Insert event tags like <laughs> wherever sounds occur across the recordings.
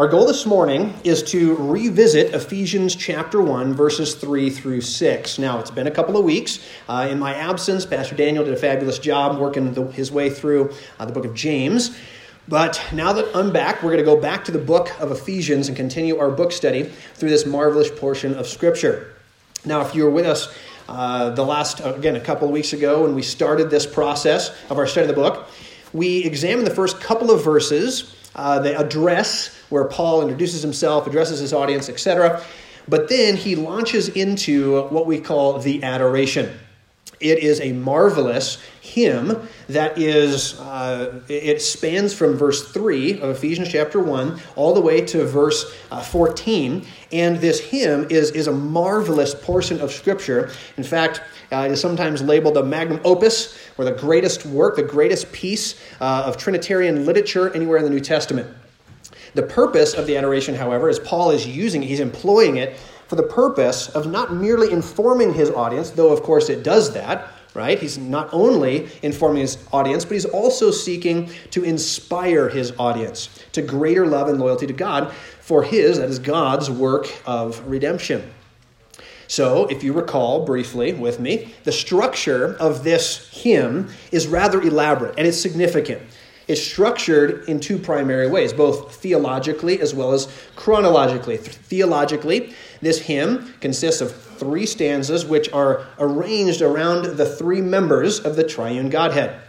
Our goal this morning is to revisit Ephesians chapter 1, verses 3 through 6. Now, it's been a couple of weeks. Uh, in my absence, Pastor Daniel did a fabulous job working the, his way through uh, the book of James. But now that I'm back, we're going to go back to the book of Ephesians and continue our book study through this marvelous portion of Scripture. Now, if you were with us uh, the last, again, a couple of weeks ago when we started this process of our study of the book, we examined the first couple of verses uh, the address where Paul introduces himself, addresses his audience, etc. But then he launches into what we call the adoration. It is a marvelous hymn that is, uh, it spans from verse 3 of Ephesians chapter 1 all the way to verse uh, 14. And this hymn is, is a marvelous portion of Scripture. In fact, uh, it is sometimes labeled the magnum opus, or the greatest work, the greatest piece uh, of Trinitarian literature anywhere in the New Testament. The purpose of the adoration, however, is Paul is using it, he's employing it for the purpose of not merely informing his audience, though of course it does that, right? He's not only informing his audience, but he's also seeking to inspire his audience to greater love and loyalty to God for his, that is God's work of redemption. So, if you recall briefly with me, the structure of this hymn is rather elaborate and it's significant. It's structured in two primary ways, both theologically as well as chronologically. Theologically, this hymn consists of three stanzas which are arranged around the three members of the triune Godhead.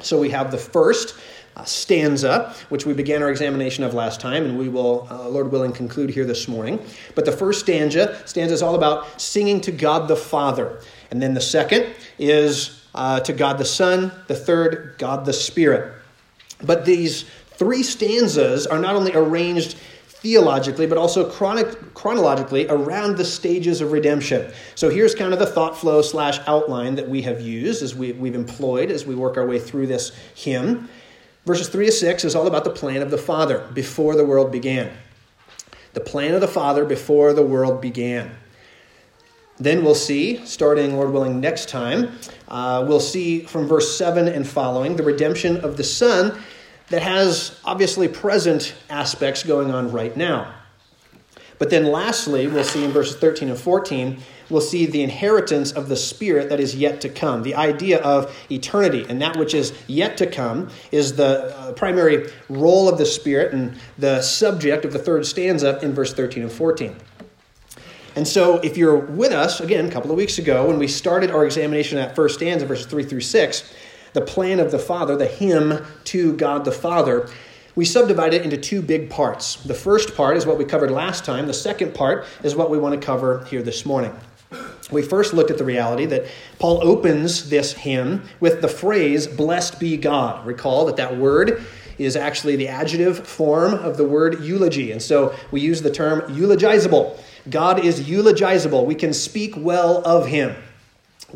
So we have the first uh, stanza, which we began our examination of last time, and we will, uh, Lord willing, conclude here this morning. But the first stanza, stanza is all about singing to God the Father. And then the second is uh, to God the Son, the third, God the Spirit. But these three stanzas are not only arranged theologically, but also chronic, chronologically around the stages of redemption. So here's kind of the thought flow slash outline that we have used, as we, we've employed as we work our way through this hymn. Verses 3 to 6 is all about the plan of the Father before the world began. The plan of the Father before the world began. Then we'll see, starting, Lord willing, next time, uh, we'll see from verse 7 and following the redemption of the Son that has obviously present aspects going on right now. But then lastly, we'll see in verses 13 and 14, we'll see the inheritance of the Spirit that is yet to come. The idea of eternity and that which is yet to come is the uh, primary role of the Spirit and the subject of the third stanza in verse 13 and 14. And so, if you're with us, again, a couple of weeks ago, when we started our examination at first stanza, verses 3 through 6, the plan of the Father, the hymn to God the Father, we subdivide it into two big parts. The first part is what we covered last time, the second part is what we want to cover here this morning. We first looked at the reality that Paul opens this hymn with the phrase, Blessed be God. Recall that that word is actually the adjective form of the word eulogy. And so we use the term eulogizable. God is eulogizable. We can speak well of him.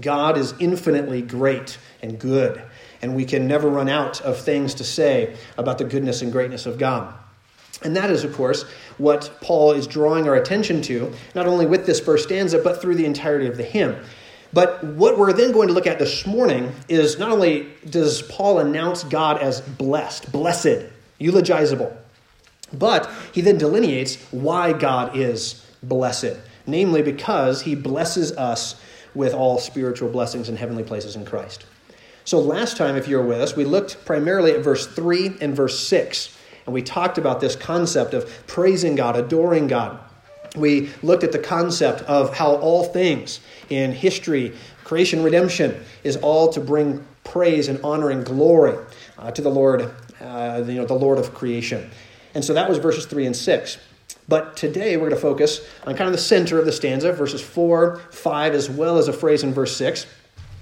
God is infinitely great and good, and we can never run out of things to say about the goodness and greatness of God. And that is, of course, what Paul is drawing our attention to, not only with this first stanza, but through the entirety of the hymn. But what we're then going to look at this morning is not only does Paul announce God as blessed, blessed, eulogizable, but he then delineates why God is blessed, namely because he blesses us with all spiritual blessings in heavenly places in Christ. So, last time, if you were with us, we looked primarily at verse 3 and verse 6, and we talked about this concept of praising God, adoring God. We looked at the concept of how all things in history, creation, redemption, is all to bring praise and honor and glory uh, to the Lord, uh, you know, the Lord of creation. And so that was verses 3 and 6. But today we're going to focus on kind of the center of the stanza, verses 4, 5, as well as a phrase in verse 6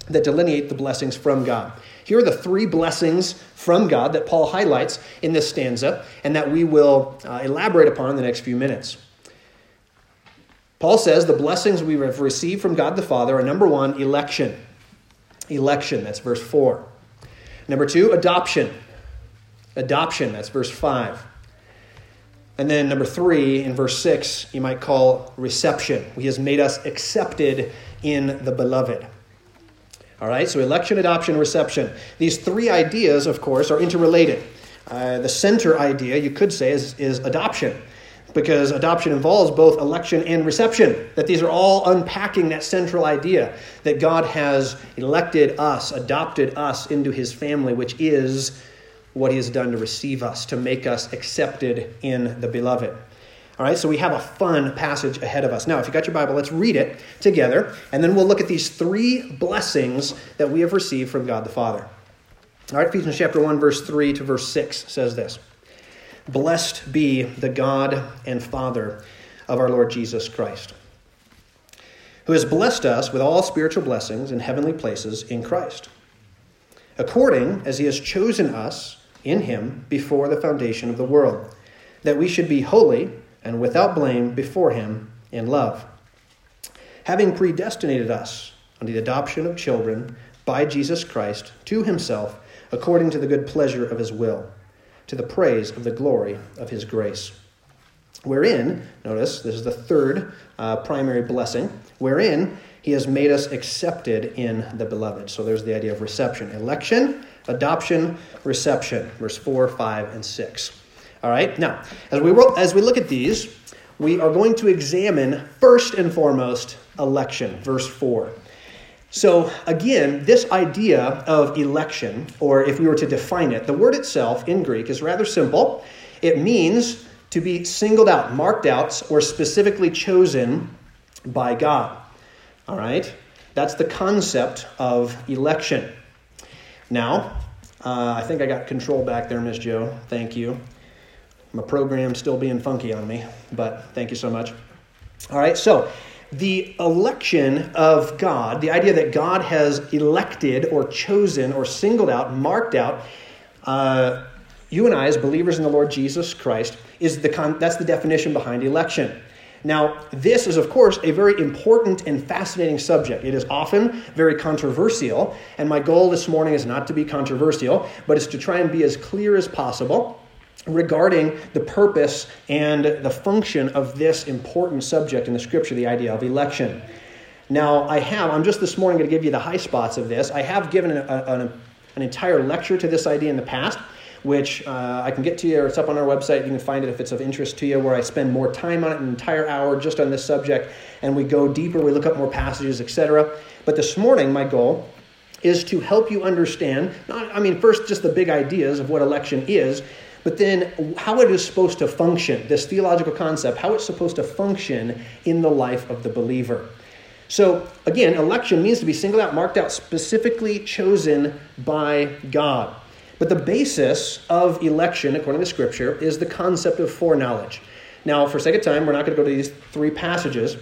that delineate the blessings from God. Here are the three blessings from God that Paul highlights in this stanza and that we will uh, elaborate upon in the next few minutes. Paul says the blessings we have received from God the Father are number one, election. Election, that's verse 4. Number two, adoption. Adoption, that's verse 5. And then number three, in verse six, you might call reception. He has made us accepted in the beloved. All right, so election, adoption, reception. These three ideas, of course, are interrelated. uh, the center idea, you could say, is, is adoption because adoption involves both election and reception. That these are all unpacking that central idea that God has elected us, adopted us into his family, which is what he has done to receive us, to make us accepted in the beloved. All right, so we have a fun passage ahead of us. Now, if you got your Bible, let's read it together, and then we'll look at these three blessings that we have received from God the Father. All right, Ephesians chapter 1, verse 3 to verse 6 says this. Blessed be the God and Father of our Lord Jesus Christ, who has blessed us with all spiritual blessings in heavenly places in Christ, according as he has chosen us in him before the foundation of the world, that we should be holy and without blame before him in love, having predestinated us unto the adoption of children by Jesus Christ to himself, according to the good pleasure of his will to the praise of the glory of his grace. Wherein, notice, this is the third uh, primary blessing, wherein he has made us accepted in the beloved. So there's the idea of reception election, adoption, reception, verse 4, 5, and 6. All right, now, as we, as we look at these, we are going to examine first and foremost election, verse 4. So, again, this idea of election, or if we were to define it, the word itself in Greek is rather simple. It means to be singled out, marked out, or specifically chosen by God. All right? That's the concept of election. Now, uh, I think I got control back there, Miss Joe. Thank you. My program's still being funky on me, but thank you so much. All right, so the election of God, the idea that God has elected or chosen or singled out, marked out uh, you and I as believers in the Lord Jesus Christ, is the con- that's the definition behind election. Now, this is, of course, a very important and fascinating subject. It is often very controversial, and my goal this morning is not to be controversial, but is to try and be as clear as possible regarding the purpose and the function of this important subject in the scripture, the idea of election. Now, I have, I'm just this morning going to give you the high spots of this. I have given a, a, an entire lecture to this idea in the past, which uh, I can get to you, or it's up on our website. You can find it if it's of interest to you, where I spend more time on it, an entire hour just on this subject, and we go deeper, we look up more passages, etc. But this morning, my goal is to help you understand, not, I mean, first, just the big ideas of what election is, but then how it is supposed to function, this theological concept, how it's supposed to function in the life of the believer. So, again, election means to be singled out, marked out, specifically chosen by God. But the basis of election, according to Scripture, is the concept of foreknowledge. Now, for sake of time, we're not going to go to these three passages,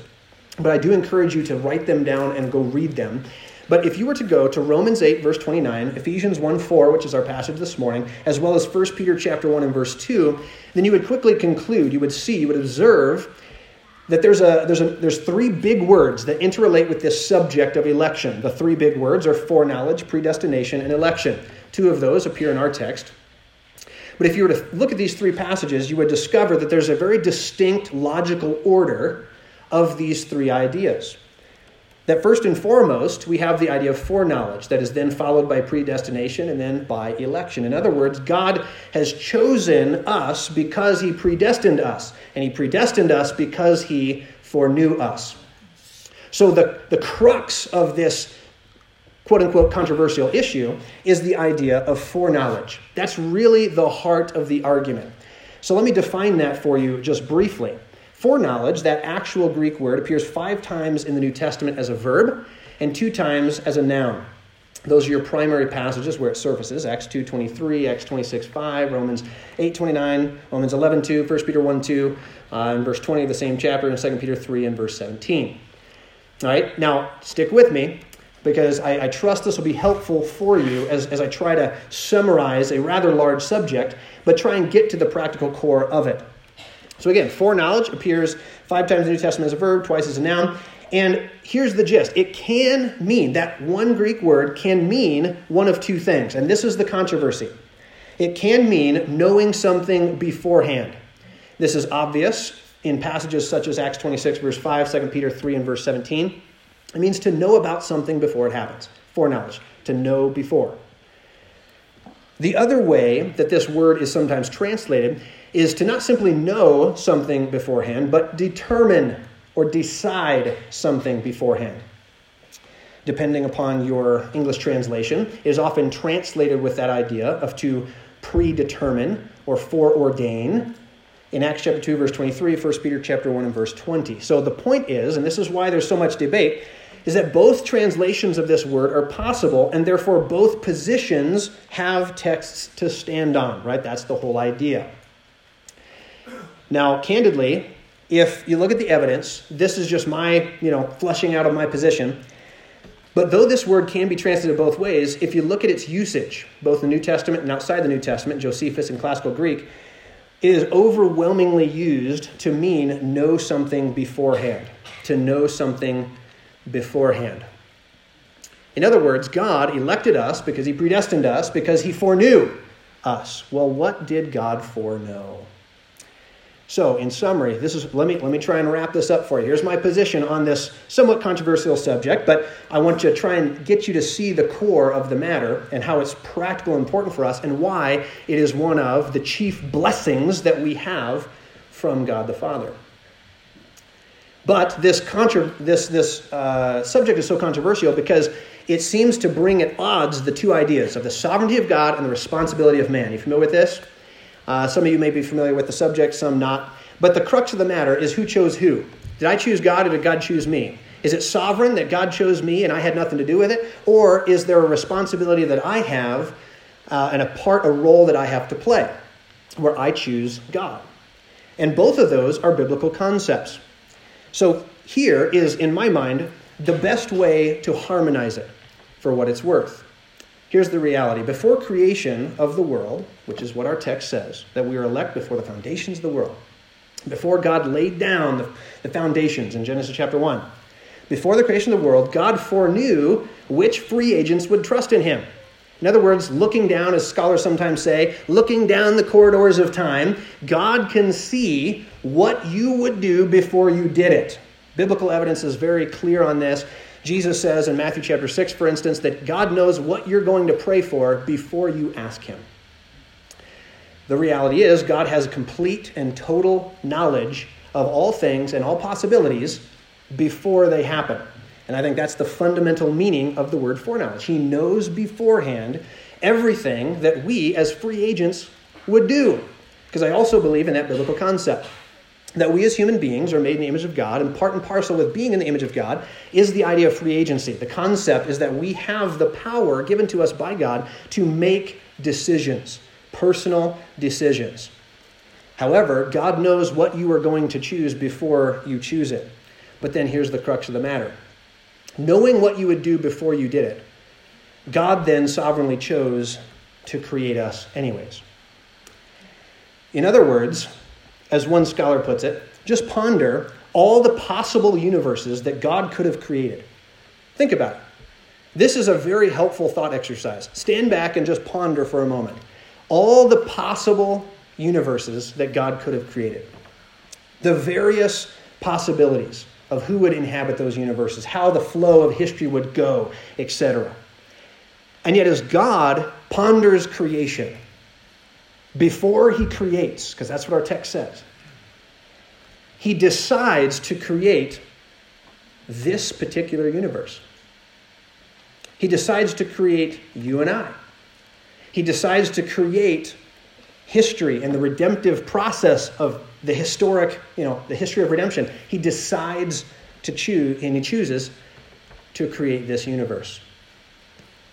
but I do encourage you to write them down and go read them. But if you were to go to Romans 8, verse 29, Ephesians 1 4, which is our passage this morning, as well as 1 Peter chapter 1 and verse 2, then you would quickly conclude, you would see, you would observe that there's, a, there's, a, there's three big words that interrelate with this subject of election. The three big words are foreknowledge, predestination, and election. Two of those appear in our text. But if you were to look at these three passages, you would discover that there's a very distinct logical order of these three ideas that first and foremost, we have the idea of foreknowledge that is then followed by predestination and then by election. In other words, God has chosen us because he predestined us, and he predestined us because he foreknew us. So, the, the crux of this quote unquote controversial issue is the idea of foreknowledge. That's really the heart of the argument. So, let me define that for you just briefly. Foreknowledge, that actual Greek word, appears five times in the New Testament as a verb and two times as a noun. Those are your primary passages where it surfaces Acts 2.23, Acts twenty-six 26.5, Romans 8.29, Romans 11.2, 1 Peter 1.2, uh, and verse 20 of the same chapter, and 2 Peter 3 and verse 17. All right, now stick with me because I, I, trust this will be helpful for you as, as I try to summarize a rather large subject, but try and get to the practical core of it. So again, foreknowledge appears five times in the New Testament as a verb, twice as a noun. And here's the gist it can mean, that one Greek word can mean one of two things. And this is the controversy. It can mean knowing something beforehand. This is obvious in passages such as Acts 26, verse 5, 2 Peter 3, and verse 17. It means to know about something before it happens. Foreknowledge, to know before. The other way that this word is sometimes translated is to not simply know something beforehand, but determine or decide something beforehand. Depending upon your English translation, is often translated with that idea of to predetermine or foreordain. In Acts chapter 2, verse 23, 1 Peter chapter 1 and verse 20. So the point is, and this is why there's so much debate, is that both translations of this word are possible, and therefore both positions have texts to stand on, right? That's the whole idea. Now, candidly, if you look at the evidence, this is just my, you know, flushing out of my position. But though this word can be translated both ways, if you look at its usage, both in the New Testament and outside the New Testament, Josephus and classical Greek, it is overwhelmingly used to mean know something beforehand, to know something beforehand. In other words, God elected us because he predestined us, because he foreknew us. Well, what did God foreknow? So, in summary, this is let me let me try and wrap this up for you. Here's my position on this somewhat controversial subject, but I want to try and get you to see the core of the matter and how it's practical and important for us and why it is one of the chief blessings that we have from God the Father. But this contra- this this uh, subject is so controversial because it seems to bring at odds the two ideas of the sovereignty of God and the responsibility of man. You familiar with this? Uh, some of you may be familiar with the subject, some not. But the crux of the matter is who chose who? Did I choose God or did God choose me? Is it sovereign that God chose me and I had nothing to do with it? Or is there a responsibility that I have uh, and a part, a role that I have to play where I choose God? And both of those are biblical concepts. So here is, in my mind, the best way to harmonize it for what it's worth. Here's the reality before creation of the world, which is what our text says, that we are elect before the foundations of the world, before God laid down the, the foundations in Genesis chapter 1, before the creation of the world, God foreknew which free agents would trust in him. In other words, looking down, as scholars sometimes say, looking down the corridors of time, God can see what you would do before you did it. Biblical evidence is very clear on this. Jesus says in Matthew chapter 6, for instance, that God knows what you're going to pray for before you ask Him. The reality is, God has complete and total knowledge of all things and all possibilities before they happen. And I think that's the fundamental meaning of the word foreknowledge. He knows beforehand everything that we as free agents would do. Because I also believe in that biblical concept that we as human beings are made in the image of God, and part and parcel with being in the image of God is the idea of free agency. The concept is that we have the power given to us by God to make decisions, personal decisions. However, God knows what you are going to choose before you choose it. But then here's the crux of the matter knowing what you would do before you did it, God then sovereignly chose to create us, anyways. In other words, as one scholar puts it, just ponder all the possible universes that God could have created. Think about it. This is a very helpful thought exercise. Stand back and just ponder for a moment. All the possible universes that God could have created, the various possibilities of who would inhabit those universes, how the flow of history would go, etc. And yet, as God ponders creation, before he creates, because that's what our text says, he decides to create this particular universe. He decides to create you and I. He decides to create history and the redemptive process of the historic, you know, the history of redemption. He decides to choose, and he chooses to create this universe.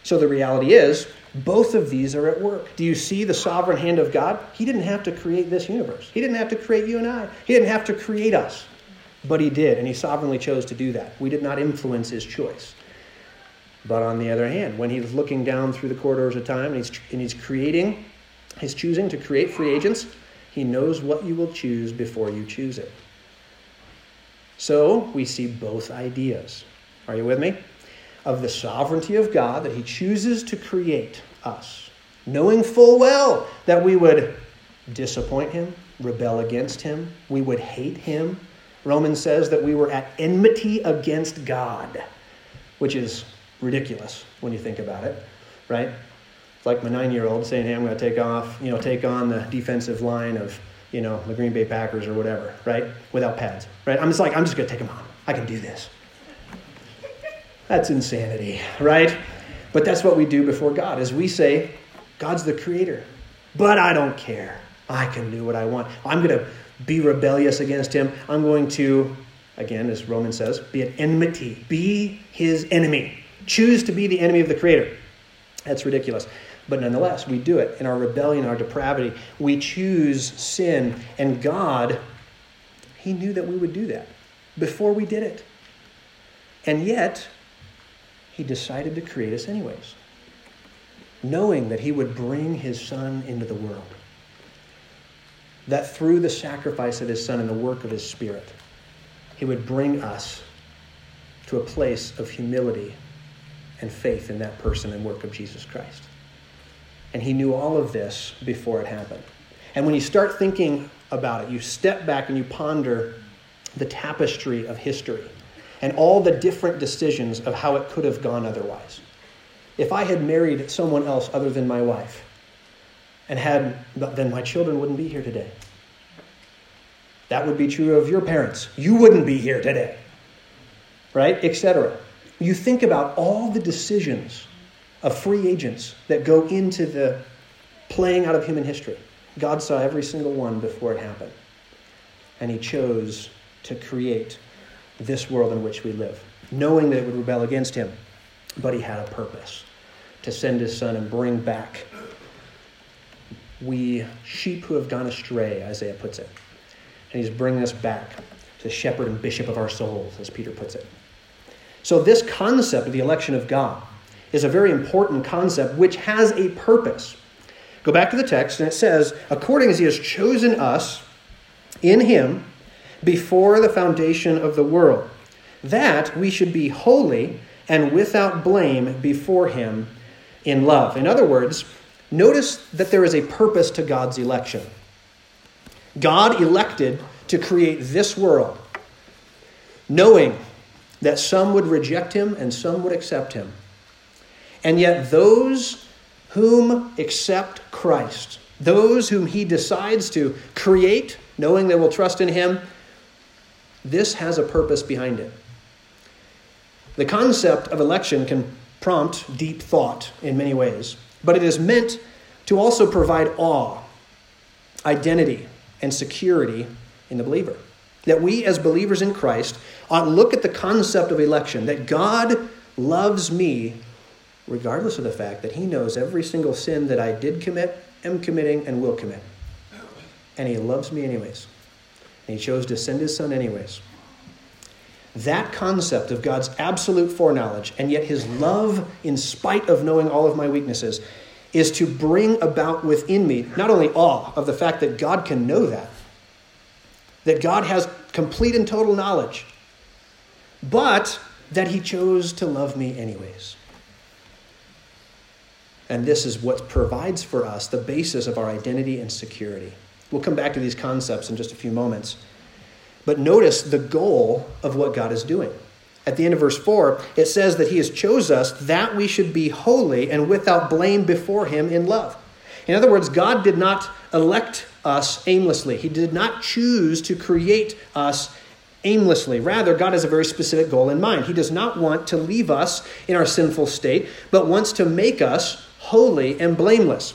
So the reality is, both of these are at work. Do you see the sovereign hand of God? He didn't have to create this universe. He didn't have to create you and I. He didn't have to create us. But He did, and He sovereignly chose to do that. We did not influence His choice. But on the other hand, when He's looking down through the corridors of time and He's, and he's creating, He's choosing to create free agents, He knows what you will choose before you choose it. So we see both ideas. Are you with me? Of the sovereignty of God that He chooses to create us, knowing full well that we would disappoint Him, rebel against Him, we would hate Him. Romans says that we were at enmity against God, which is ridiculous when you think about it, right? It's like my nine year old saying, hey, I'm going to take off, you know, take on the defensive line of, you know, the Green Bay Packers or whatever, right? Without pads, right? I'm just like, I'm just going to take them on. I can do this. That's insanity, right? But that's what we do before God is we say, God's the creator, but I don't care. I can do what I want. I'm going to be rebellious against him. I'm going to, again, as Romans says, be an enmity, be his enemy. Choose to be the enemy of the creator. That's ridiculous. But nonetheless, we do it in our rebellion, our depravity. We choose sin, and God, He knew that we would do that before we did it. And yet, He decided to create us anyways, knowing that He would bring His Son into the world. That through the sacrifice of His Son and the work of His Spirit, He would bring us to a place of humility and faith in that person and work of Jesus Christ. And he knew all of this before it happened. And when you start thinking about it, you step back and you ponder the tapestry of history and all the different decisions of how it could have gone otherwise. If I had married someone else other than my wife, and had, then my children wouldn't be here today. That would be true of your parents. You wouldn't be here today. Right? Etc. You think about all the decisions of free agents that go into the playing out of human history. God saw every single one before it happened. And He chose to create this world in which we live, knowing that it would rebel against Him. But He had a purpose to send His Son and bring back we sheep who have gone astray, Isaiah puts it. And He's bringing us back to shepherd and bishop of our souls, as Peter puts it. So, this concept of the election of God is a very important concept which has a purpose. Go back to the text, and it says, according as he has chosen us in him before the foundation of the world, that we should be holy and without blame before him in love. In other words, notice that there is a purpose to God's election. God elected to create this world, knowing that some would reject him and some would accept him. And yet, those whom accept Christ, those whom he decides to create, knowing they will trust in him, this has a purpose behind it. The concept of election can prompt deep thought in many ways, but it is meant to also provide awe, identity, and security in the believer. That we, as believers in Christ, ought look at the concept of election, that God loves me regardless of the fact that He knows every single sin that I did commit, am committing, and will commit. And He loves me anyways. And He chose to send His Son anyways. That concept of God's absolute foreknowledge and yet His love, in spite of knowing all of my weaknesses, is to bring about within me not only awe of the fact that God can know that, that God has complete and total knowledge, but that He chose to love me anyways. And this is what provides for us the basis of our identity and security. We'll come back to these concepts in just a few moments. But notice the goal of what God is doing. At the end of verse 4, it says that He has chose us that we should be holy and without blame before Him in love. In other words, God did not elect us aimlessly. He did not choose to create us aimlessly. Rather, God has a very specific goal in mind. He does not want to leave us in our sinful state, but wants to make us holy and blameless.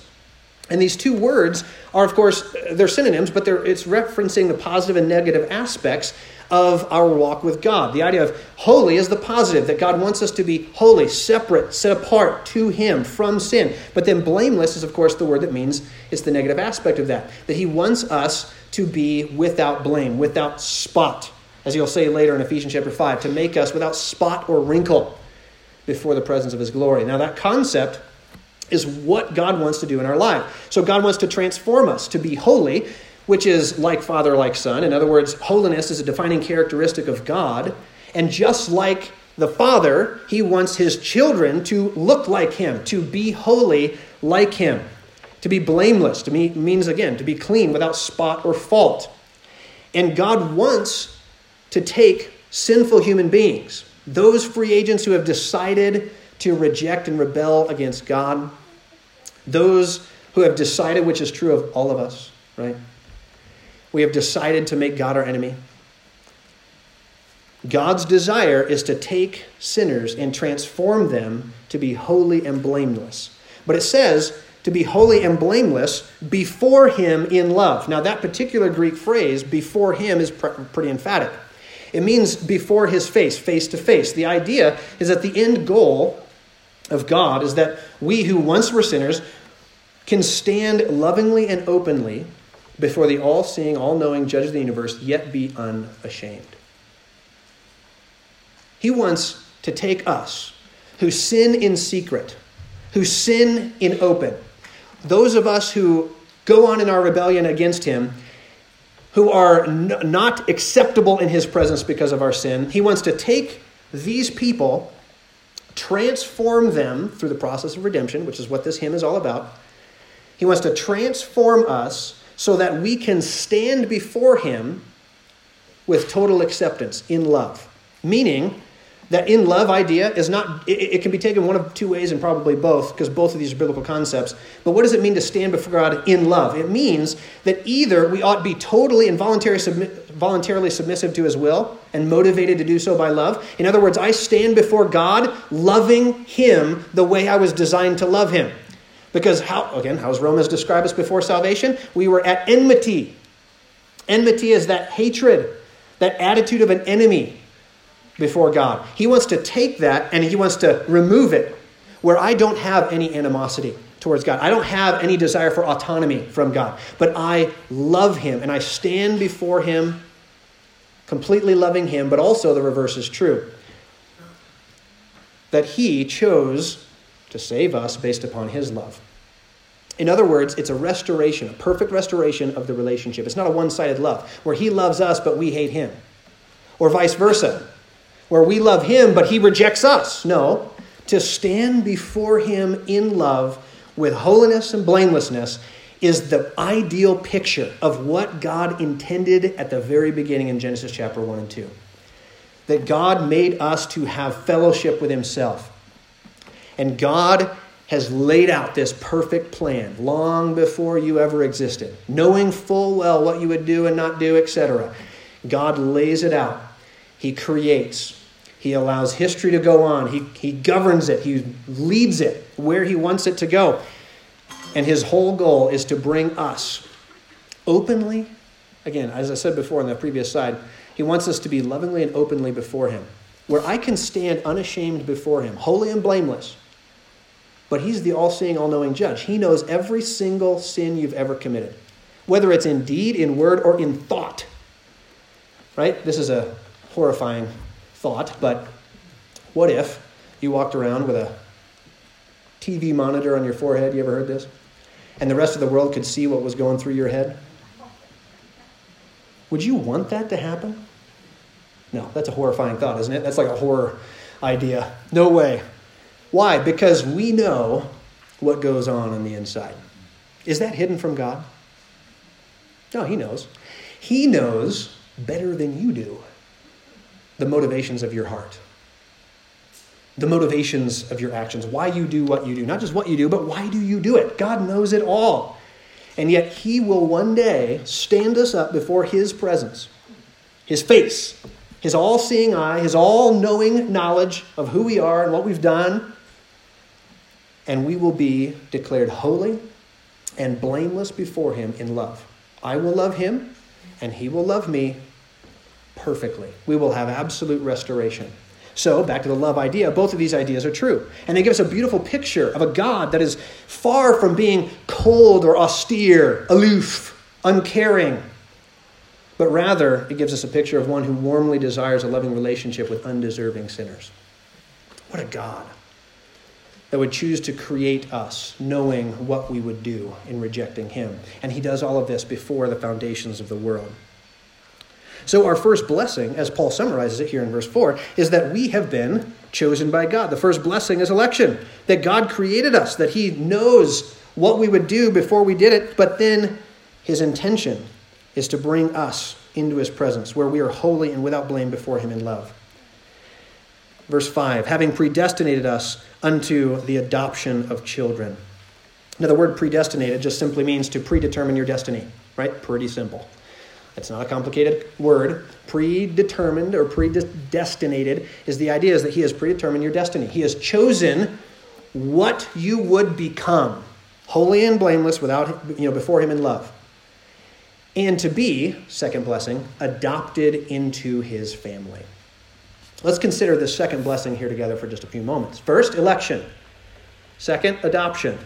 And these two words are, of course, they're synonyms, but they're, it's referencing the positive and negative aspects of our walk with God. The idea of holy is the positive, that God wants us to be holy, separate, set apart to Him from sin. But then blameless is, of course, the word that means it's the negative aspect of that, that He wants us to be without blame, without spot, as He'll say later in Ephesians chapter 5, to make us without spot or wrinkle before the presence of His glory. Now, that concept is what God wants to do in our life. So, God wants to transform us to be holy which is like Father, like Son. In other words, holiness is a defining characteristic of God. And just like the Father, He wants His children to look like Him, to be holy like Him, to be blameless, to me means again, to be clean without spot or fault. And God wants to take sinful human beings, those free agents who have decided to reject and rebel against God, those who have decided, which is true of all of us, right? We have decided to make God our enemy. God's desire is to take sinners and transform them to be holy and blameless. But it says to be holy and blameless before Him in love. Now, that particular Greek phrase, before Him, is pretty emphatic. It means before His face, face to face. The idea is that the end goal of God is that we who once were sinners can stand lovingly and openly before the all seeing, all knowing judge of the universe, yet be unashamed. He wants to take us who sin in secret, who sin in open, those of us who go on in our rebellion against Him, who are n- not acceptable in His presence because of our sin, He wants to take these people, transform them through the process of redemption, which is what this hymn is all about. He wants to transform us so that we can stand before Him with total acceptance in love. Meaning, that in love idea is not, it, it, can be taken one of two ways and probably both, because both of these are biblical concepts. But what does it mean to stand before God in love? It means that either we ought to be totally and voluntarily, submi- voluntarily submissive to his will and motivated to do so by love. In other words, I stand before God loving him the way I was designed to love him. Because how, again, how's Romans describe us before salvation? We were at enmity. Enmity is that hatred, that attitude of an enemy before God. He wants to take that and he wants to remove it where I don't have any animosity towards God. I don't have any desire for autonomy from God, but I love him and I stand before him completely loving him, but also the reverse is true. That he chose to save us based upon his love. In other words, it's a restoration, a perfect restoration of the relationship. It's not a one sided love where he loves us but we hate him, or vice versa where we love him, but he rejects us. No, to stand before him in love with holiness and blamelessness is the ideal picture of what God intended at the very beginning in Genesis chapter 1 and 2. That God made us to have fellowship with himself. And God has laid out this perfect plan long before you ever existed, knowing full well what you would do and not do, etc. God lays it out. He creates. He allows history to go on. He, he governs it. He leads it where he wants it to go. And his whole goal is to bring us openly, again, as I said before on the previous side, he wants us to be lovingly and openly before him, where I can stand unashamed before him, holy and blameless. But he's the all seeing, all knowing judge. He knows every single sin you've ever committed, whether it's in deed, in word, or in thought. Right? This is a horrifying thought, but what if you walked around with a TV monitor on your forehead? You ever heard this? And the rest of the world could see what was going through your head? Would you want that to happen? No, that's a horrifying thought, isn't it? That's like a horror idea. No way. Why? Because we know what goes on on the inside. Is that hidden from God? No, He knows. He knows better than you do the motivations of your heart, the motivations of your actions, why you do what you do. Not just what you do, but why do you do it? God knows it all. And yet, He will one day stand us up before His presence, His face, His all seeing eye, His all knowing knowledge of who we are and what we've done. And we will be declared holy and blameless before Him in love. I will love Him, and He will love me perfectly. We will have absolute restoration. So, back to the love idea, both of these ideas are true. And they give us a beautiful picture of a God that is far from being cold or austere, aloof, uncaring, but rather it gives us a picture of one who warmly desires a loving relationship with undeserving sinners. What a God that would choose to create us knowing what we would do in rejecting Him. And He does all of this before the foundations of the world. So, our first blessing, as Paul summarizes it here in verse 4, is that we have been chosen by God. The first blessing is election, that God created us, that He knows what we would do before we did it, but then His intention is to bring us into His presence, where we are holy and without blame before Him in love. Verse 5 having predestinated us unto the adoption of children. Now, the word predestinated just simply means to predetermine your destiny, right? Pretty simple. It's not a complicated word. Predetermined or predestinated is the idea is that He has predetermined your destiny. He has chosen what you would become, holy and blameless, without you know before Him in love, and to be second blessing adopted into His family. Let's consider this second blessing here together for just a few moments. First, election. Second, adoption.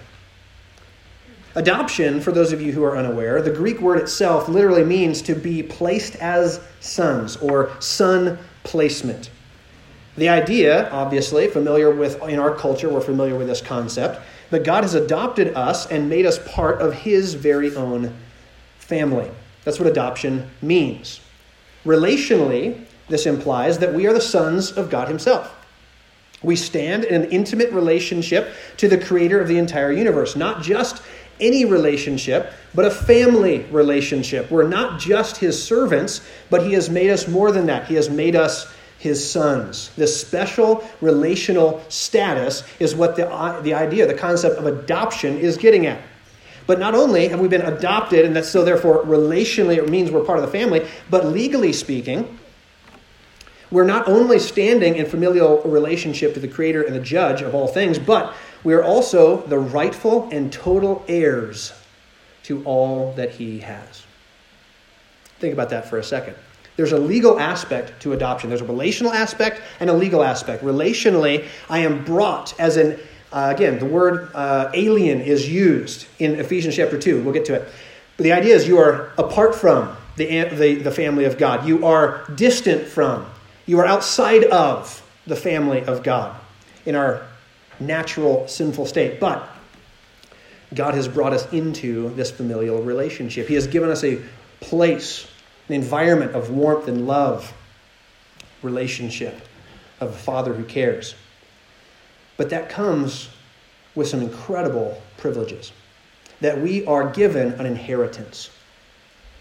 Adoption, for those of you who are unaware, the Greek word itself literally means to be placed as sons or son placement. The idea, obviously, familiar with in our culture, we're familiar with this concept, that God has adopted us and made us part of his very own family. That's what adoption means. Relationally, this implies that we are the sons of God himself. We stand in an intimate relationship to the creator of the entire universe, not just any relationship, but a family relationship. We're not just his servants, but he has made us more than that. He has made us his sons. This special relational status is what the, uh, the idea, the concept of adoption is getting at. But not only have we been adopted, and that's so therefore relationally it means we're part of the family, but legally speaking, we're not only standing in familial relationship to the creator and the judge of all things, but we are also the rightful and total heirs to all that he has. Think about that for a second. There's a legal aspect to adoption. There's a relational aspect and a legal aspect. Relationally, I am brought as an, uh, again, the word uh, alien is used in Ephesians chapter 2. We'll get to it. But the idea is you are apart from the, the, the family of God, you are distant from, you are outside of the family of God in our natural sinful state. But God has brought us into this familial relationship. He has given us a place, an environment of warmth and love, relationship of a father who cares. But that comes with some incredible privileges that we are given an inheritance.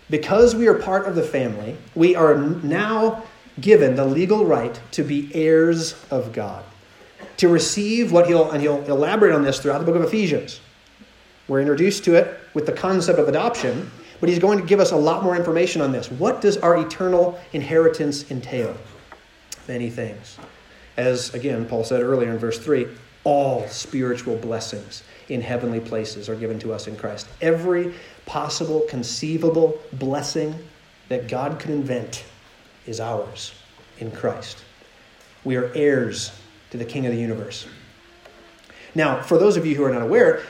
Because we are part of the family, we are now given the legal right to be heirs of God to receive what he'll, and he'll elaborate on this throughout the book of Ephesians. We're introduced to it with the concept of adoption, but he's going to give us a lot more information on this. What does our eternal inheritance entail? Many things. As, again, Paul said earlier in verse 3, all spiritual blessings in heavenly places are given to us in Christ. Every possible, conceivable blessing that God could invent is ours in Christ. We are heirs to the King of the universe. Now, for those of you who are not aware,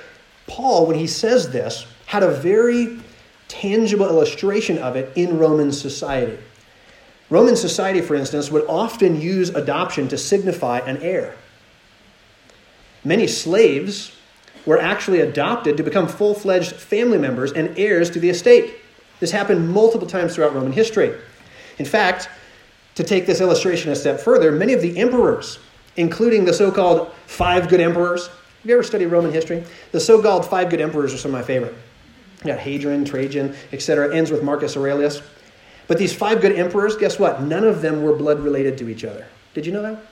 Paul, when he says this, had a very tangible illustration of it in Roman society. Roman society, for instance, would often use adoption to signify an heir. Many slaves were actually adopted to become full fledged family members and heirs to the estate. This happened multiple times throughout Roman history. In fact, to take this illustration a step further, many of the emperors including the so called five good emperors. Have you ever studied Roman history? The so called five good emperors are some of my favorite. You got Hadrian, Trajan, etc. Ends with Marcus Aurelius. But these five good emperors, guess what? None of them were blood related to each other. Did you know that?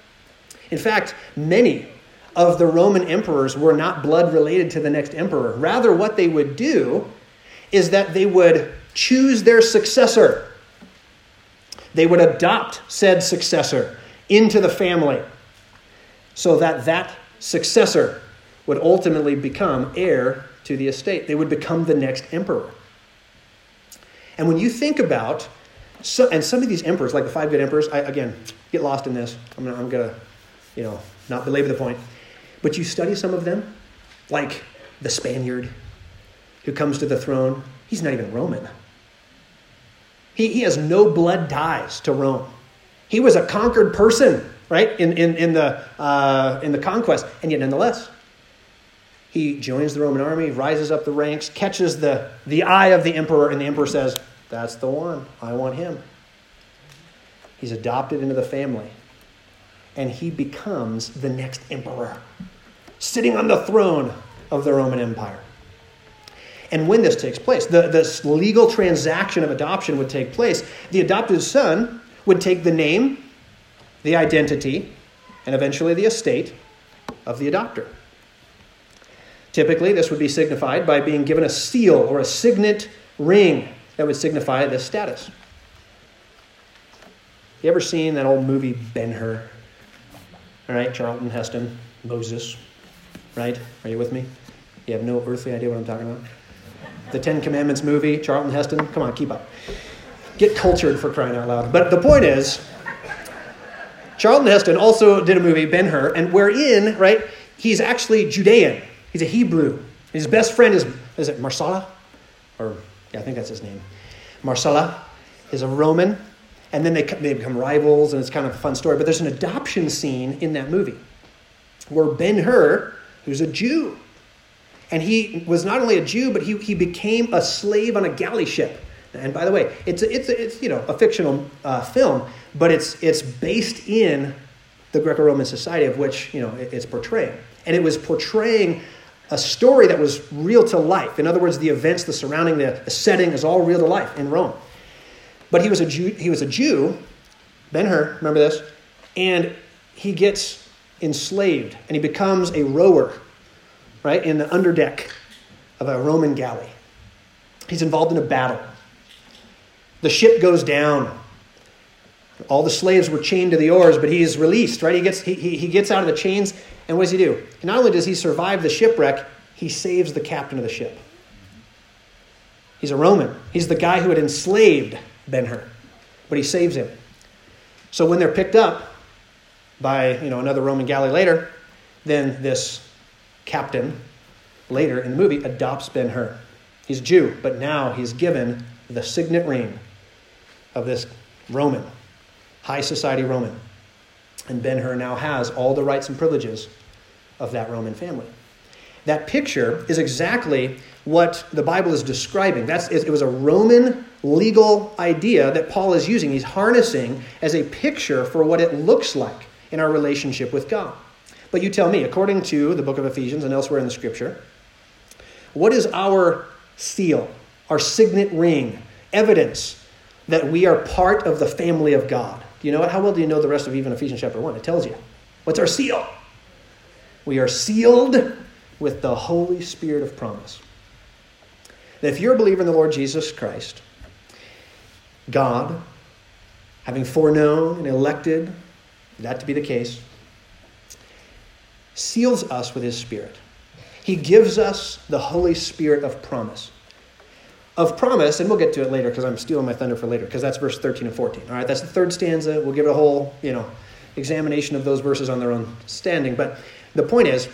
In fact, many of the Roman emperors were not blood related to the next emperor. Rather, what they would do is that they would choose their successor. They would adopt said successor into the family so that that successor would ultimately become heir to the estate. They would become the next emperor. And when you think about, so, and some of these emperors, like the five good emperors, I, again, get lost in this. I'm gonna, I'm gonna, you know, not belabor the point. But you study some of them, like the Spaniard who comes to the throne. He's not even Roman. He, he has no blood ties to Rome. He was a conquered person right, in, in, in, the, uh, in the conquest. And yet, nonetheless, he joins the Roman army, rises up the ranks, catches the, the eye of the emperor, and the emperor says, That's the one. I want him. He's adopted into the family. And he becomes the next emperor, sitting on the throne of the Roman Empire. And when this takes place, the, this legal transaction of adoption would take place. The adopted son would take the name the identity, and eventually the estate of the adopter. Typically, this would be signified by being given a seal or a signet ring that would signify this status. You ever seen that old movie Ben Hur? All right, Charlton Heston, Moses, right? Are you with me? You have no earthly idea what I'm talking about? The Ten Commandments movie, Charlton Heston, come on, keep up. Get cultured for crying out loud. But the point is, Charlton Heston also did a movie, Ben Hur, and wherein, right, he's actually Judean. He's a Hebrew. His best friend is, is it Marsala? Or, yeah, I think that's his name. Marsala is a Roman, and then they, they become rivals, and it's kind of a fun story. But there's an adoption scene in that movie where Ben Hur, who's a Jew, and he was not only a Jew, but he, he became a slave on a galley ship. And by the way, it's a, it's it's you know a fictional uh, film, but it's it's based in the Greco-Roman society of which you know it's portraying, and it was portraying a story that was real to life. In other words, the events, the surrounding, the, the setting is all real to life in Rome. But he was a Jew. He was a Jew, Ben Hur. Remember this, and he gets enslaved, and he becomes a rower, right in the underdeck of a Roman galley. He's involved in a battle. The ship goes down. All the slaves were chained to the oars, but he is released, right? He gets, he, he, he gets out of the chains, and what does he do? Not only does he survive the shipwreck, he saves the captain of the ship. He's a Roman. He's the guy who had enslaved Ben Hur, but he saves him. So when they're picked up by you know another Roman galley later, then this captain later in the movie adopts Ben Hur. He's Jew, but now he's given the signet ring of this Roman, high society Roman. And Ben Hur now has all the rights and privileges of that Roman family. That picture is exactly what the Bible is describing. That's, it was a Roman legal idea that Paul is using. He's harnessing as a picture for what it looks like in our relationship with God. But you tell me, according to the book of Ephesians and elsewhere in the scripture, what is our seal, our signet ring, evidence that we are part of the family of God. Do you know what? How well do you know the rest of even Ephesians chapter 1? It tells you. What's our seal? We are sealed with the Holy Spirit of promise. That if you're a believer in the Lord Jesus Christ, God, having foreknown and elected that to be the case, seals us with his Spirit. He gives us the Holy Spirit of promise of promise, and we'll get to it later because I'm stealing my thunder for later, because that's verse 13 and 14. All right, that's the third stanza. We'll give it a whole, you know, examination of those verses on their own standing. But the point is,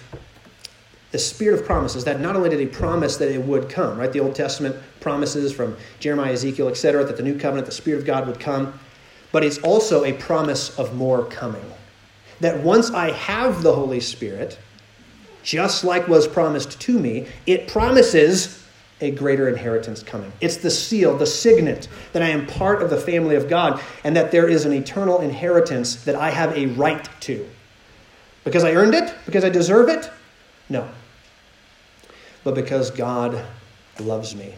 the spirit of promise is that not only did he promise that it would come, right? The Old Testament promises from Jeremiah, Ezekiel, etc., that the new covenant, the Spirit of God would come, but it's also a promise of more coming. That once I have the Holy Spirit, just like was promised to me, it promises a greater inheritance coming. It's the seal, the signet that I am part of the family of God and that there is an eternal inheritance that I have a right to. Because I earned it? Because I deserve it? No. But because God loves me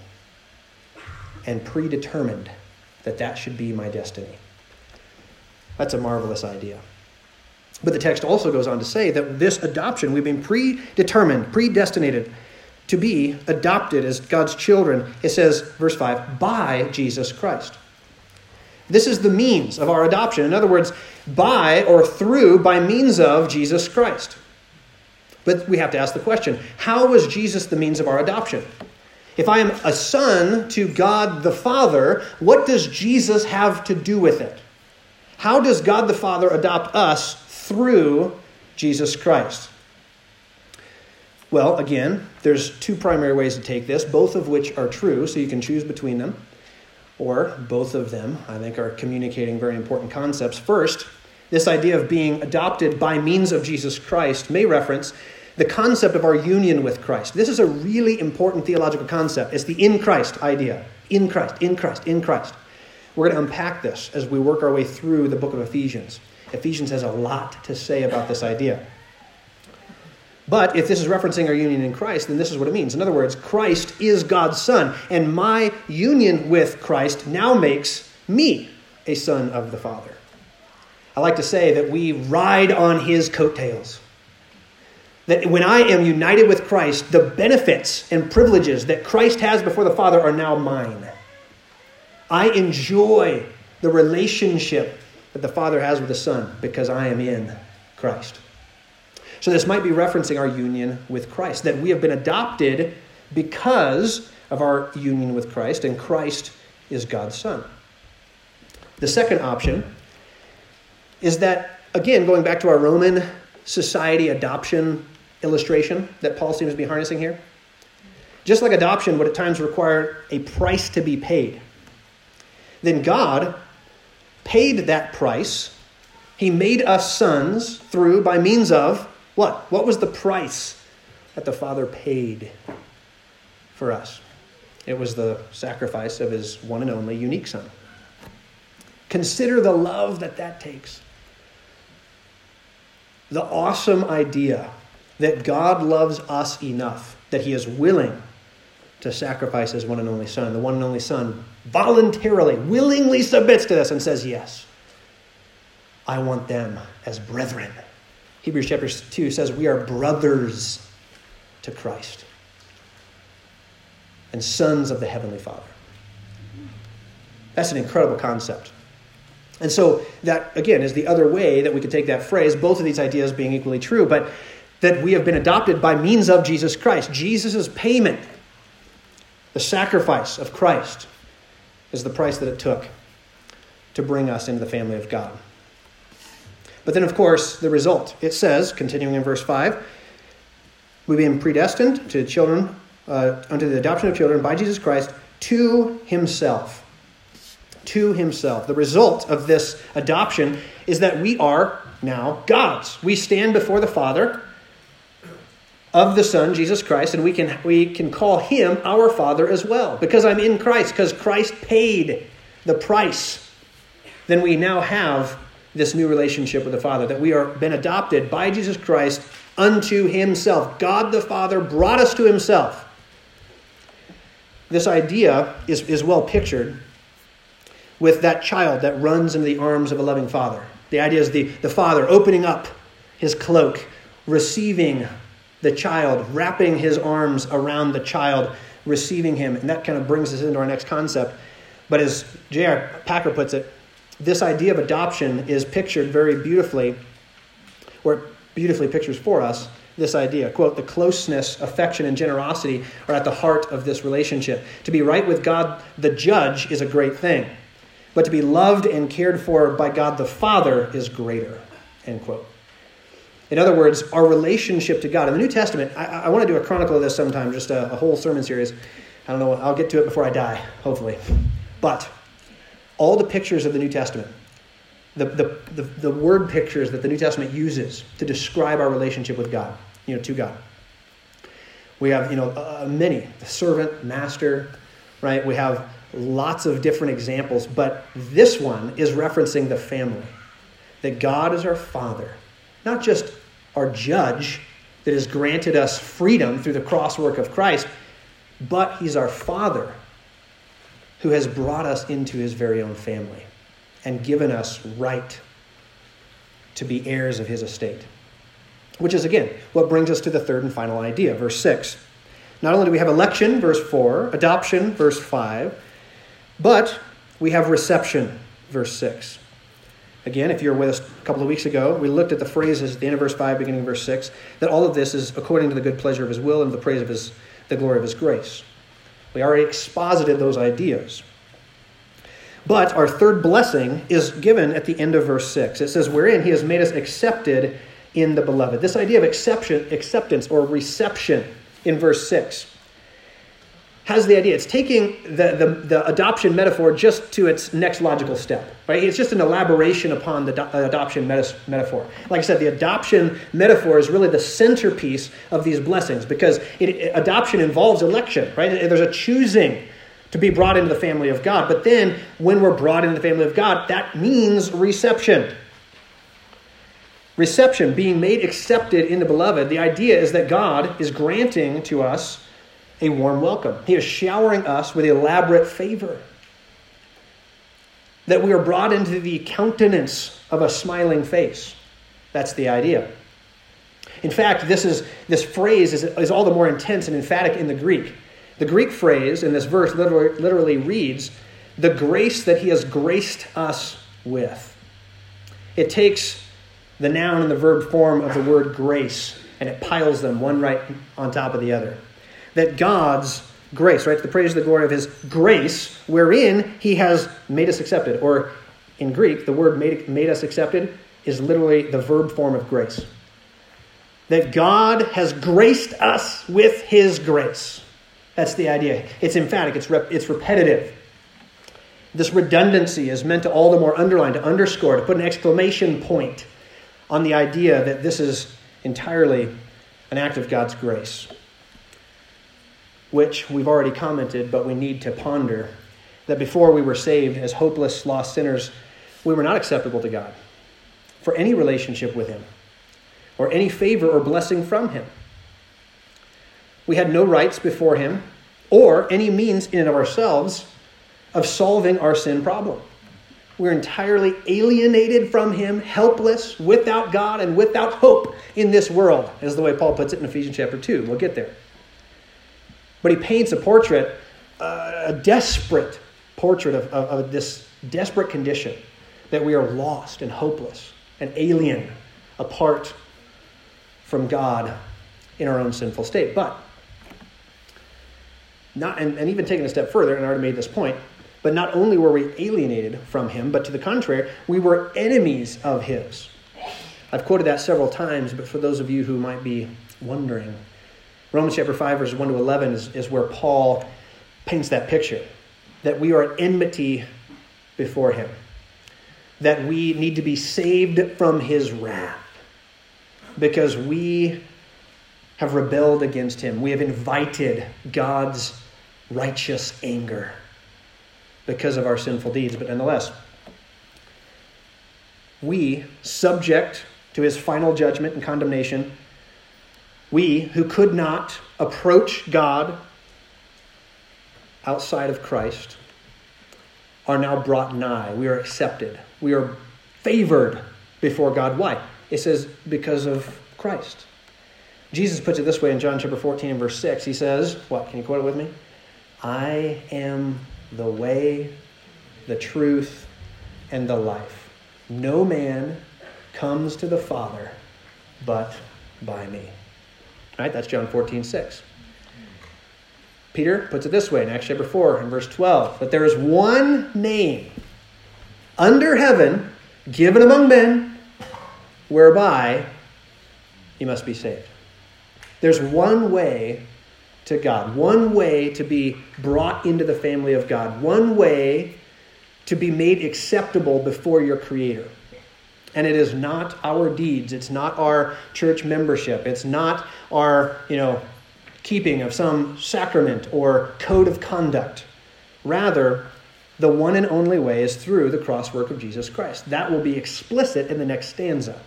and predetermined that that should be my destiny. That's a marvelous idea. But the text also goes on to say that this adoption, we've been predetermined, predestinated to be adopted as God's children, it says, verse 5, by Jesus Christ. This is the means of our adoption. In other words, by or through, by means of Jesus Christ. But we have to ask the question how was Jesus the means of our adoption? If I am a son to God the Father, what does Jesus have to do with it? How does God the Father adopt us through Jesus Christ? Well, again, there's two primary ways to take this, both of which are true, so you can choose between them. Or both of them, I think, are communicating very important concepts. First, this idea of being adopted by means of Jesus Christ may reference the concept of our union with Christ. This is a really important theological concept. It's the in Christ idea. In Christ, in Christ, in Christ. We're going to unpack this as we work our way through the book of Ephesians. Ephesians has a lot to say about this idea. But if this is referencing our union in Christ, then this is what it means. In other words, Christ is God's Son, and my union with Christ now makes me a son of the Father. I like to say that we ride on his coattails. that when I am united with Christ, the benefits and privileges that Christ has before the Father are now mine. I enjoy the relationship that the Father has with the Son because I am in Christ. So, this might be referencing our union with Christ, that we have been adopted because of our union with Christ, and Christ is God's Son. The second option is that, again, going back to our Roman society adoption illustration that Paul seems to be harnessing here, just like adoption would at times require a price to be paid, then God paid that price. He made us sons through, by means of, what? What was the price that the Father paid for us? It was the sacrifice of his one and only unique Son. Consider the love that that takes. The awesome idea that God loves us enough that he is willing to sacrifice his one and only Son. The one and only Son voluntarily, willingly submits to this and says, Yes, I want them as brethren. Hebrews chapter 2 says we are brothers to Christ and sons of the Heavenly Father. That's an incredible concept. And so, that again is the other way that we could take that phrase, both of these ideas being equally true, but that we have been adopted by means of Jesus Christ. Jesus' payment, the sacrifice of Christ, is the price that it took to bring us into the family of God. But then, of course, the result. It says, continuing in verse 5, we've been predestined to children, uh, unto the adoption of children by Jesus Christ to himself. To himself. The result of this adoption is that we are now God's. We stand before the Father of the Son, Jesus Christ, and we can, we can call him our Father as well. Because I'm in Christ, because Christ paid the price, then we now have this new relationship with the Father, that we are been adopted by Jesus Christ unto himself. God the Father brought us to himself. This idea is, is well pictured with that child that runs into the arms of a loving father. The idea is the, the father opening up his cloak, receiving the child, wrapping his arms around the child, receiving him. And that kind of brings us into our next concept. But as J.I. Packer puts it, this idea of adoption is pictured very beautifully, or beautifully pictures for us this idea. Quote, the closeness, affection, and generosity are at the heart of this relationship. To be right with God, the judge, is a great thing. But to be loved and cared for by God the Father is greater. End quote. In other words, our relationship to God. In the New Testament, I, I want to do a chronicle of this sometime, just a, a whole sermon series. I don't know, I'll get to it before I die, hopefully. But all the pictures of the New Testament, the, the, the, the, word pictures that the New Testament uses to describe our relationship with God, you know, to God. We have, you know, uh, many, the servant, master, right? We have lots of different examples, but this one is referencing the family. That God is our Father, not just our judge that has granted us freedom through the cross work of Christ, but He's our Father who has brought us into his very own family and given us right to be heirs of his estate. Which is, again, what brings us to the third and final idea, verse 6. Not only do we have election, verse 4, adoption, verse 5, but we have reception, verse 6. Again, if you were with us a couple of weeks ago, we looked at the phrases at the end of verse 5, beginning of verse 6, that all of this is according to the good pleasure of his will and the praise of his, the glory of his grace. We already exposited those ideas. But our third blessing is given at the end of verse 6. It says, Wherein he has made us accepted in the beloved. This idea of acceptance or reception in verse 6 has the idea. It's taking the, the, the, adoption metaphor just to its next logical step, right? It's just an elaboration upon the do- adoption meta- metaphor. Like I said, the adoption metaphor is really the centerpiece of these blessings because it, it, adoption involves election, right? There's a choosing to be brought into the family of God. But then when we're brought into the family of God, that means reception. Reception, being made accepted in the beloved, the idea is that God is granting to us a warm welcome. He is showering us with elaborate favor. That we are brought into the countenance of a smiling face. That's the idea. In fact, this, is, this phrase is, is all the more intense and emphatic in the Greek. The Greek phrase in this verse literally, literally reads, the grace that he has graced us with. It takes the noun and the verb form of the word grace and it piles them one right on top of the other. That God's grace, right, the praise the glory of his grace, wherein he has made us accepted. Or in Greek, the word made, made us accepted is literally the verb form of grace. That God has graced us with his grace. That's the idea. It's emphatic, it's, rep, it's repetitive. This redundancy is meant to all the more underline, to underscore, to put an exclamation point on the idea that this is entirely an act of God's grace, which we've already commented, but we need to ponder that before we were saved as hopeless, lost sinners, we were not acceptable to God for any relationship with Him or any favor or blessing from Him. We had no rights before Him or any means in and of ourselves of solving our sin problem. We're entirely alienated from Him, helpless, without God, and without hope in this world, is the way Paul puts it in Ephesians chapter 2. We'll get there. But he paints a portrait, uh, a desperate portrait of, of, of this desperate condition that we are lost and hopeless and alien apart from God in our own sinful state. But, not, and, and even taking a step further, and I already made this point, but not only were we alienated from him, but to the contrary, we were enemies of his. I've quoted that several times, but for those of you who might be wondering, Romans chapter 5, verses 1 to 11 is, is where Paul paints that picture that we are at enmity before him, that we need to be saved from his wrath because we have rebelled against him. We have invited God's righteous anger because of our sinful deeds. But nonetheless, we, subject to his final judgment and condemnation, we who could not approach God outside of Christ are now brought nigh. We are accepted. We are favored before God. Why? It says, because of Christ. Jesus puts it this way in John chapter 14 and verse 6. He says, What? Can you quote it with me? I am the way, the truth, and the life. No man comes to the Father but by me. Right? That's John 14, 6. Peter puts it this way in Acts chapter 4 and verse 12 that there is one name under heaven given among men whereby you must be saved. There's one way to God, one way to be brought into the family of God, one way to be made acceptable before your Creator. And it is not our deeds, it's not our church membership, it's not our, you know, keeping of some sacrament or code of conduct. Rather, the one and only way is through the cross work of Jesus Christ. That will be explicit in the next stanza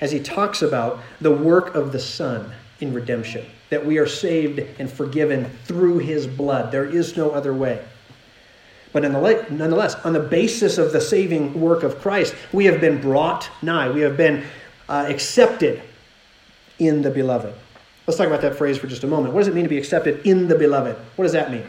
as he talks about the work of the Son in redemption, that we are saved and forgiven through his blood. There is no other way. But nonetheless, on the basis of the saving work of Christ, we have been brought nigh. We have been uh, accepted in the beloved. Let's talk about that phrase for just a moment. What does it mean to be accepted in the beloved? What does that mean?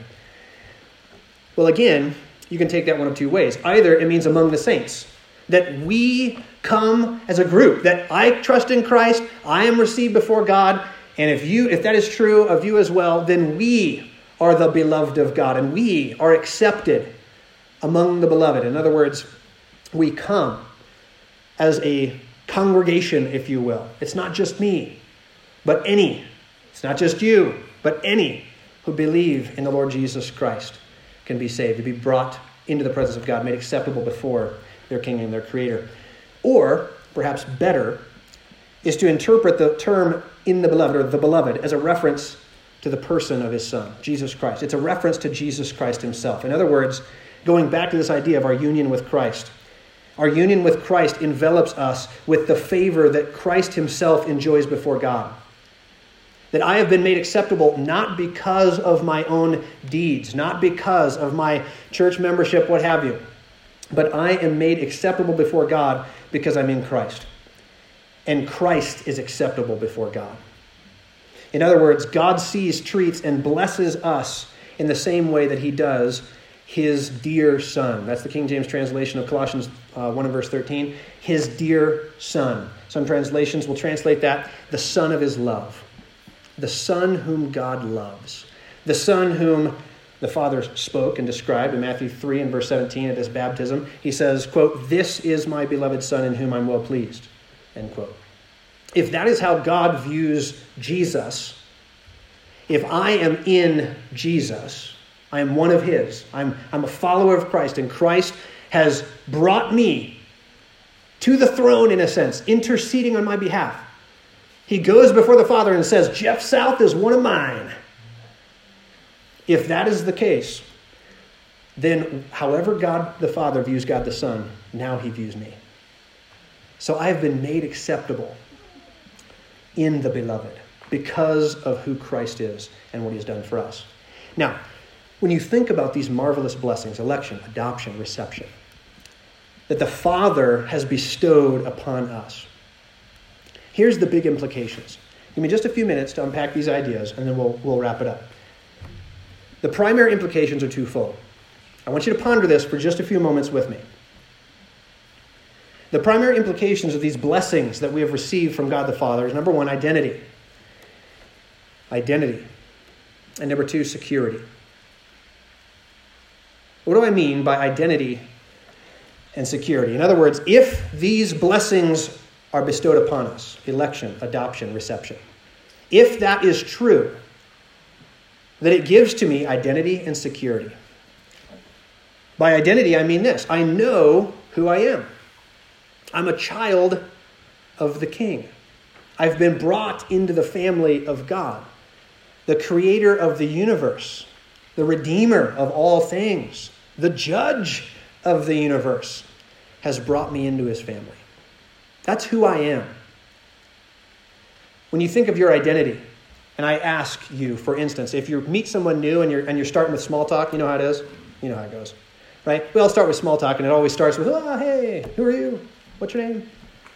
Well, again, you can take that one of two ways. Either it means among the saints, that we come as a group, that I trust in Christ, I am received before God, and if you if that is true of you as well, then we are the beloved of God and we are accepted among the beloved. In other words, we come as a congregation, if you will. It's not just me, but any. It's not just you, but any who believe in the Lord Jesus Christ can be saved, to be brought into the presence of God, made acceptable before their King and their Creator. Or, perhaps better, is to interpret the term in the beloved or the beloved as a reference to the person of his son, Jesus Christ. It's a reference to Jesus Christ himself. In other words, going back to this idea of our union with Christ. Our union with Christ envelops us with the favor that Christ himself enjoys before God. That I have been made acceptable not because of my own deeds, not because of my church membership, what have you, but I am made acceptable before God because I'm in Christ. and Christ is acceptable before God. In other words, God sees, treats, and blesses us in the same way that he does his dear son. That's the King James translation of Colossians uh, 1 and verse 13. His dear son. Some translations will translate that the son of his love. The son whom God loves. The son whom the Father spoke and described in Matthew 3 and verse 17 at his baptism. He says, quote, This is my beloved Son in whom I'm well pleased, end quote. If that is how God views Jesus, if I am in Jesus, I am one of His, I'm, I'm a follower of Christ, and Christ has brought me to the throne, in a sense, interceding on my behalf. He goes before the Father and says, Jeff South is one of mine. If that is the case, then however God the Father views God the Son, now he views me. So I have been made acceptable in the beloved because of who Christ is and what he's done for us. Now, when you think about these marvelous blessings election, adoption, reception that the Father has bestowed upon us, here's the big implications. Give me just a few minutes to unpack these ideas and then we'll, we'll wrap it up. The primary implications are twofold. I want you to ponder this for just a few moments with me. The primary implications of these blessings that we have received from God the Father is number one, identity. Identity. And number two, security. What do I mean by identity and security? In other words, if these blessings are bestowed upon us election, adoption, reception if that is true, that it gives to me identity and security. By identity, I mean this I know who I am. I'm a child of the King. I've been brought into the family of God, the creator of the universe, the redeemer of all things, the judge of the universe has brought me into his family. That's who I am. When you think of your identity, and I ask you, for instance, if you meet someone new and you're, and you're starting with small talk, you know how it is? You know how it goes, right? We all start with small talk, and it always starts with, oh, hey, who are you? What's your name?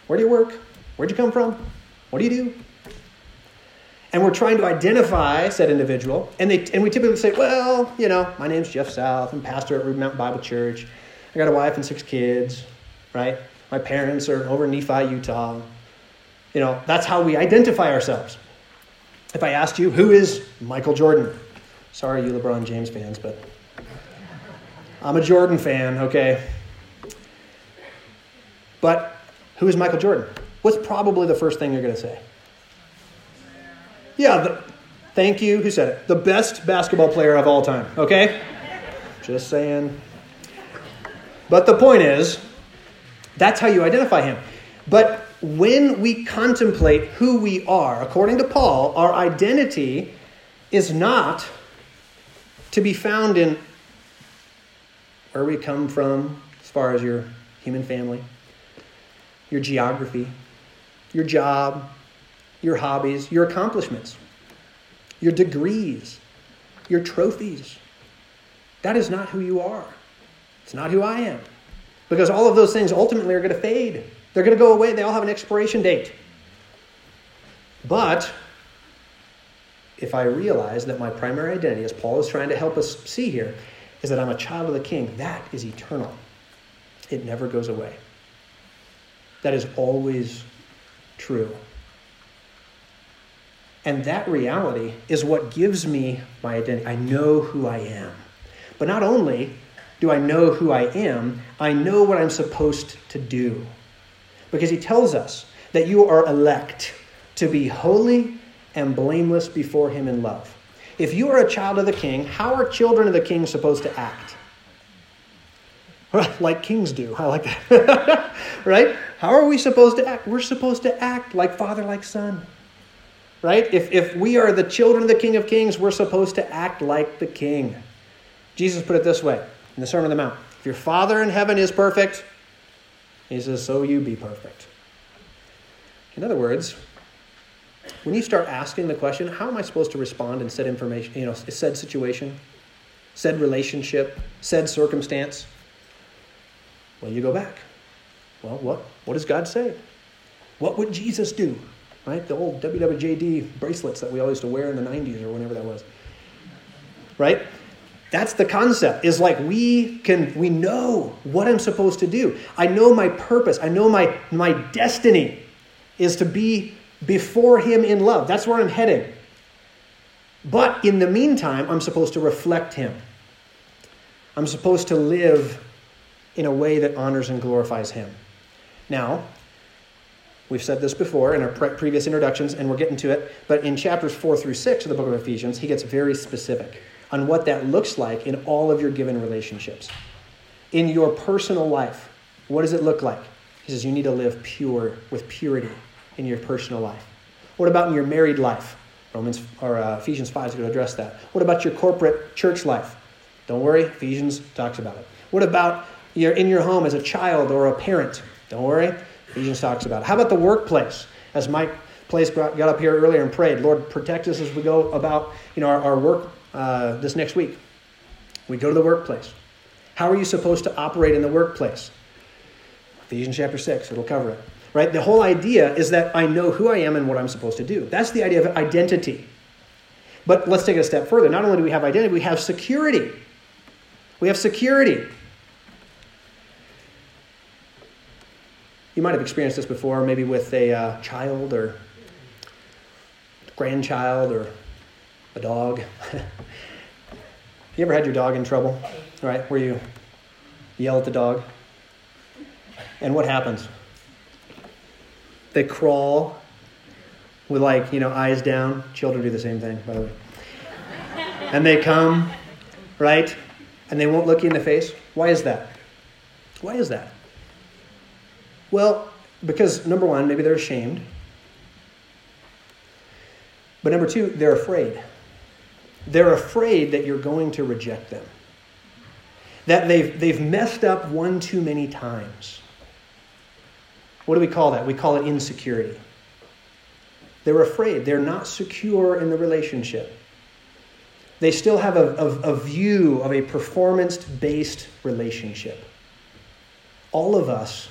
Where do you work? Where'd you come from? What do you do? And we're trying to identify said individual, and, they, and we typically say, well, you know, my name's Jeff South. I'm pastor at Ruby Mountain Bible Church. I got a wife and six kids, right? My parents are over in Nephi, Utah. You know, that's how we identify ourselves. If I asked you, who is Michael Jordan? Sorry, you LeBron James fans, but I'm a Jordan fan, okay? But who is Michael Jordan? What's probably the first thing you're going to say? Yeah, the, thank you. Who said it? The best basketball player of all time, okay? Just saying. But the point is, that's how you identify him. But when we contemplate who we are, according to Paul, our identity is not to be found in where we come from as far as your human family, your geography, your job, your hobbies, your accomplishments, your degrees, your trophies. That is not who you are. It's not who I am. Because all of those things ultimately are going to fade. They're going to go away. They all have an expiration date. But if I realize that my primary identity, as Paul is trying to help us see here, is that I'm a child of the king, that is eternal. It never goes away. That is always true. And that reality is what gives me my identity. I know who I am. But not only do I know who I am, I know what I'm supposed to do because he tells us that you are elect to be holy and blameless before him in love. If you are a child of the king, how are children of the king supposed to act? <laughs> like kings do. I like that. <laughs> right? How are we supposed to act? We're supposed to act like father, like son. Right? If, if we are the children of the King of Kings, we're supposed to act like the king. Jesus put it this way in the Sermon on the Mount If your Father in heaven is perfect, he says, So you be perfect. In other words, when you start asking the question, how am I supposed to respond in said information, you know, said situation, said relationship, said circumstance? Well, you go back. Well, what, what does God say? What would Jesus do? Right? The old WWJD bracelets that we all used to wear in the 90s or whenever that was. Right? That's the concept. Is like we can we know what I'm supposed to do. I know my purpose. I know my my destiny is to be before him in love. That's where I'm heading. But in the meantime, I'm supposed to reflect him. I'm supposed to live in a way that honors and glorifies him. Now, we've said this before in our pre- previous introductions, and we're getting to it, but in chapters 4 through 6 of the book of Ephesians, he gets very specific on what that looks like in all of your given relationships. In your personal life, what does it look like? He says you need to live pure, with purity in your personal life. What about in your married life? Romans or uh, Ephesians 5 is going to address that. What about your corporate church life? Don't worry, Ephesians talks about it. What about your in your home as a child or a parent? Don't worry, Ephesians talks about it. How about the workplace? As Mike Place got up here earlier and prayed, Lord, protect us as we go about you know our, our work uh, this next week. We go to the workplace. How are you supposed to operate in the workplace? Ephesians chapter 6, it'll cover it. Right? The whole idea is that I know who I am and what I'm supposed to do. That's the idea of identity. But let's take it a step further. Not only do we have identity, we have security. We have security. You might have experienced this before, maybe with a uh, child or grandchild or a dog. <laughs> you ever had your dog in trouble, right? Where you yell at the dog? And what happens? They crawl with, like, you know, eyes down. Children do the same thing, by the way. and they come, right? And they won't look you in the face. Why is that? Why is that? Well, because number one, maybe they're ashamed. But number two, they're afraid. They're afraid that you're going to reject them, that they've, they've messed up one too many times. What do we call that? We call it insecurity. They're afraid. They're not secure in the relationship. They still have a, a, a view of a performance based relationship. All of us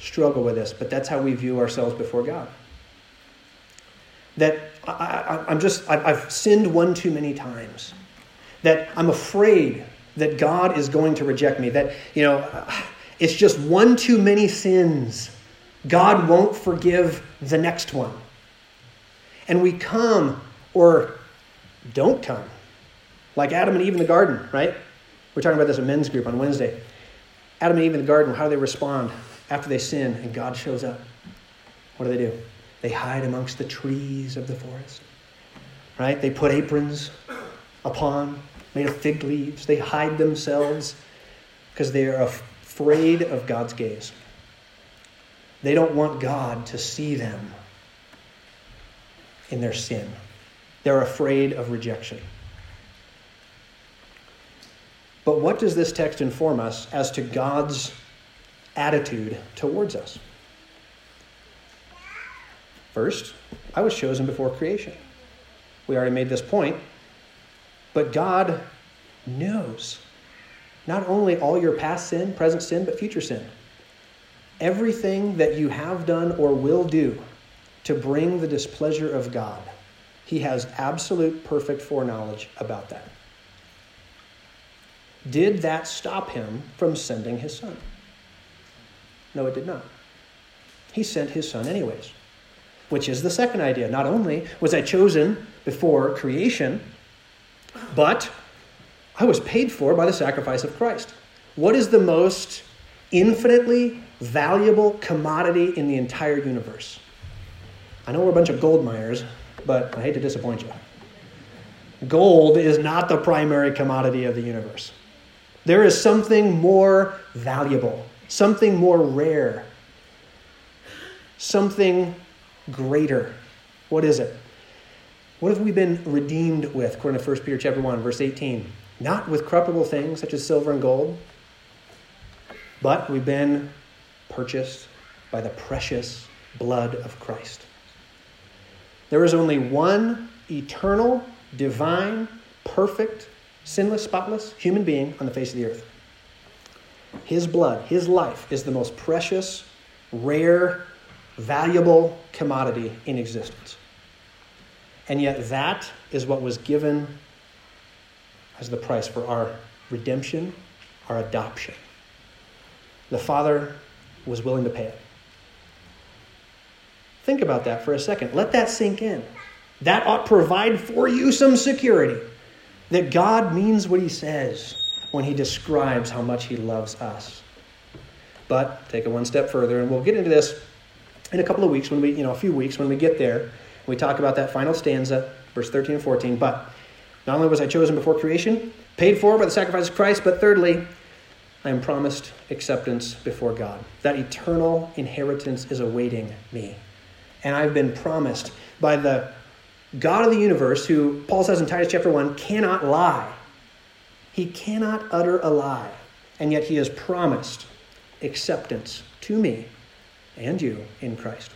struggle with this, but that's how we view ourselves before God. That I, am just, I, I've sinned one too many times. That I'm afraid that God is going to reject me. That, you know, <sighs> it's just one too many sins. God won't forgive the next one. And we come or don't come. Like Adam and Eve in the garden, right? We're talking about this in men's group on Wednesday. Adam and Eve in the garden, how do they respond after they sin and God shows up? What do they do? They hide amongst the trees of the forest. Right? They put aprons upon, made of fig leaves. They hide themselves because they are afraid of God's gaze. They don't want God to see them in their sin. They're afraid of rejection. But what does this text inform us as to God's attitude towards us? First, I was chosen before creation. We already made this point. But God knows not only all your past sin, present sin, but future sin. Everything that you have done or will do to bring the displeasure of God, He has absolute perfect foreknowledge about that. Did that stop Him from sending His Son? No, it did not. He sent His Son anyways which is the second idea. Not only was I chosen before creation, but I was paid for by the sacrifice of Christ. What is the most infinitely valuable commodity in the entire universe? I know we're a bunch of gold miners, but I hate to disappoint you. Gold is not the primary commodity of the universe. There is something more valuable, something more rare, something greater. What is it? What have we been redeemed with, according to 1 Peter chapter 1, verse 18? Not with corruptible things such as silver and gold, but we've been purchased by the precious blood of Christ. There is only one eternal, divine, perfect, sinless, spotless human being on the face of the earth. His blood, his life is the most precious, rare, valuable commodity in existence. And yet, that is what was given as the price for our redemption, our adoption. The Father was willing to pay it. Think about that for a second. Let that sink in. That ought provide for you some security that God means what He says when He describes how much He loves us. But take it one step further, and we'll get into this in a couple of weeks when we, you know, a few weeks when we get there. We talk about that final stanza, verse 13 and 14. But not only was I chosen before creation, paid for by the sacrifice of Christ, but thirdly, I am promised acceptance before God. That eternal inheritance is awaiting me. And I've been promised by the God of the universe, who Paul says in Titus chapter 1 cannot lie. He cannot utter a lie. And yet he has promised acceptance to me and you in Christ.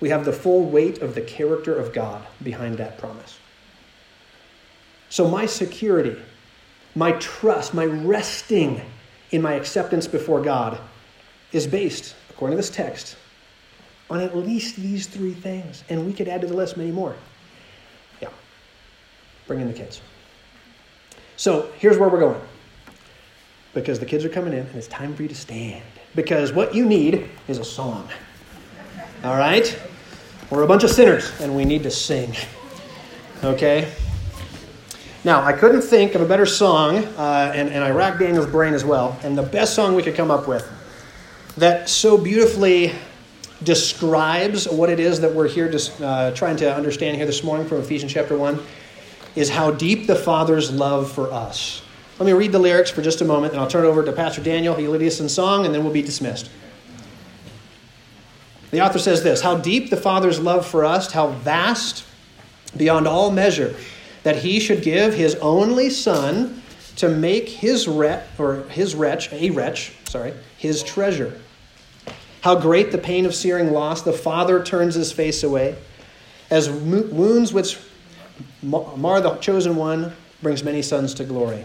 We have the full weight of the character of God behind that promise. So, my security, my trust, my resting in my acceptance before God is based, according to this text, on at least these three things. And we could add to the list many more. Yeah. Bring in the kids. So, here's where we're going. Because the kids are coming in and it's time for you to stand because what you need is a song. All right? We're a bunch of sinners and we need to sing. Okay? Now, I couldn't think of a better song, uh, and, and I racked Daniel's brain as well, and the best song we could come up with that so beautifully describes what it is that we're here to, uh, trying to understand here this morning from Ephesians chapter 1 is how deep the Father's love for us. Let me read the lyrics for just a moment, and I'll turn it over to Pastor Daniel. He'll lead us in song, and then we'll be dismissed. The author says this How deep the Father's love for us, how vast beyond all measure, that he should give his only Son to make his wretch, or his wretch, a wretch, sorry, his treasure. How great the pain of searing loss, the Father turns his face away. As wounds which mar the chosen one brings many sons to glory.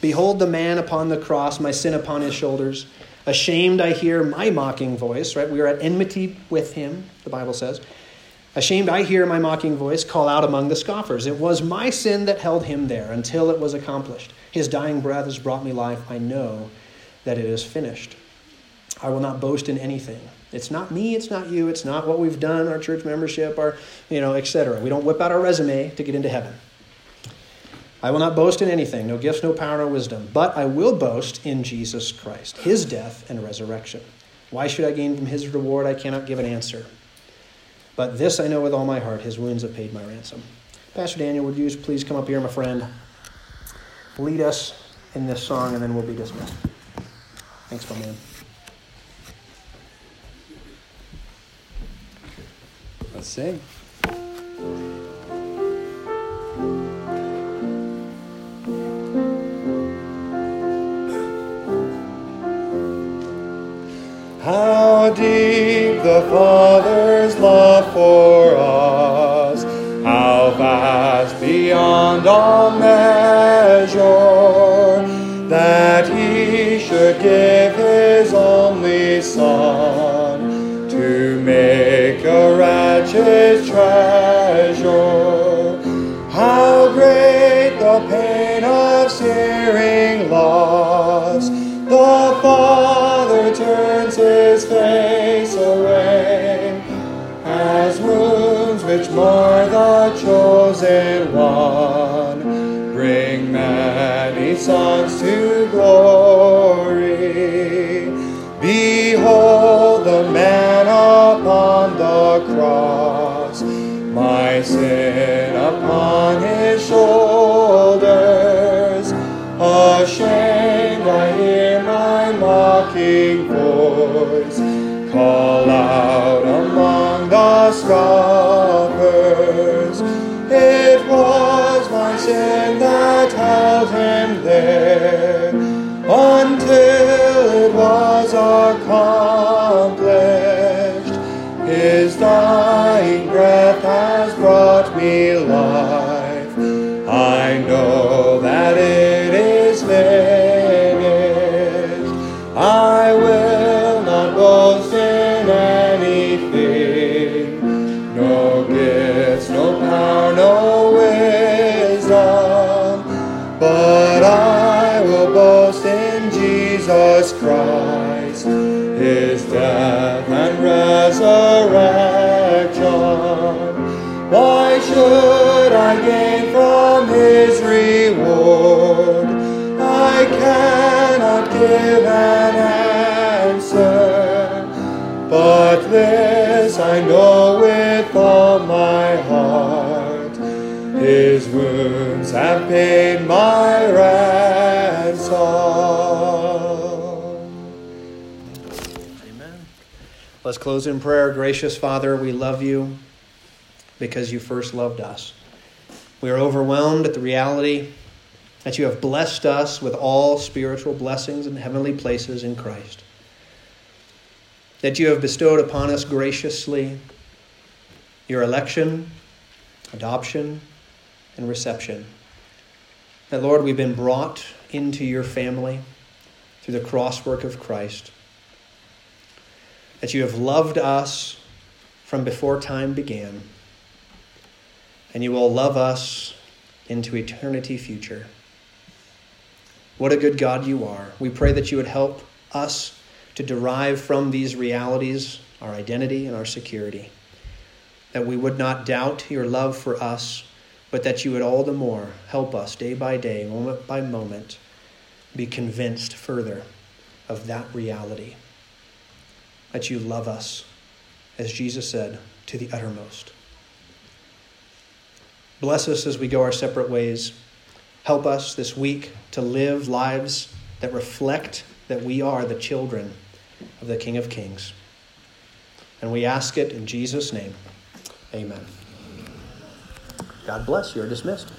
Behold the man upon the cross, my sin upon his shoulders. Ashamed, I hear my mocking voice, right? We are at enmity with him, the Bible says. Ashamed, I hear my mocking voice call out among the scoffers. It was my sin that held him there until it was accomplished. His dying breath has brought me life. I know that it is finished. I will not boast in anything. It's not me, it's not you, it's not what we've done, our church membership, our, you know, etc. We don't whip out our resume to get into heaven. I will not boast in anything, no gifts, no power, no wisdom, but I will boast in Jesus Christ, his death and resurrection. Why should I gain from his reward? I cannot give an answer. But this I know with all my heart his wounds have paid my ransom. Pastor Daniel, would you please come up here, my friend? Lead us in this song, and then we'll be dismissed. Thanks, my man. Let's sing. How deep the Father's love for us, how vast beyond all measure, that He should give chosen one bring many sons to glory. Behold the man upon the cross, my sin upon his shoulders. Ashamed, I hear my mocking voice call out among the scoffers. My that his death and resurrection. Why should I gain from his reward? I cannot give an answer, but this I know with all my heart. His wounds have paid my ransom. Let's close in prayer. Gracious Father, we love you because you first loved us. We are overwhelmed at the reality that you have blessed us with all spiritual blessings and heavenly places in Christ. That you have bestowed upon us graciously your election, adoption, and reception. That, Lord, we've been brought into your family through the cross work of Christ. That you have loved us from before time began, and you will love us into eternity future. What a good God you are. We pray that you would help us to derive from these realities our identity and our security. That we would not doubt your love for us, but that you would all the more help us day by day, moment by moment, be convinced further of that reality. That you love us, as Jesus said, to the uttermost. Bless us as we go our separate ways. Help us this week to live lives that reflect that we are the children of the King of Kings. And we ask it in Jesus' name. Amen. God bless. You are dismissed.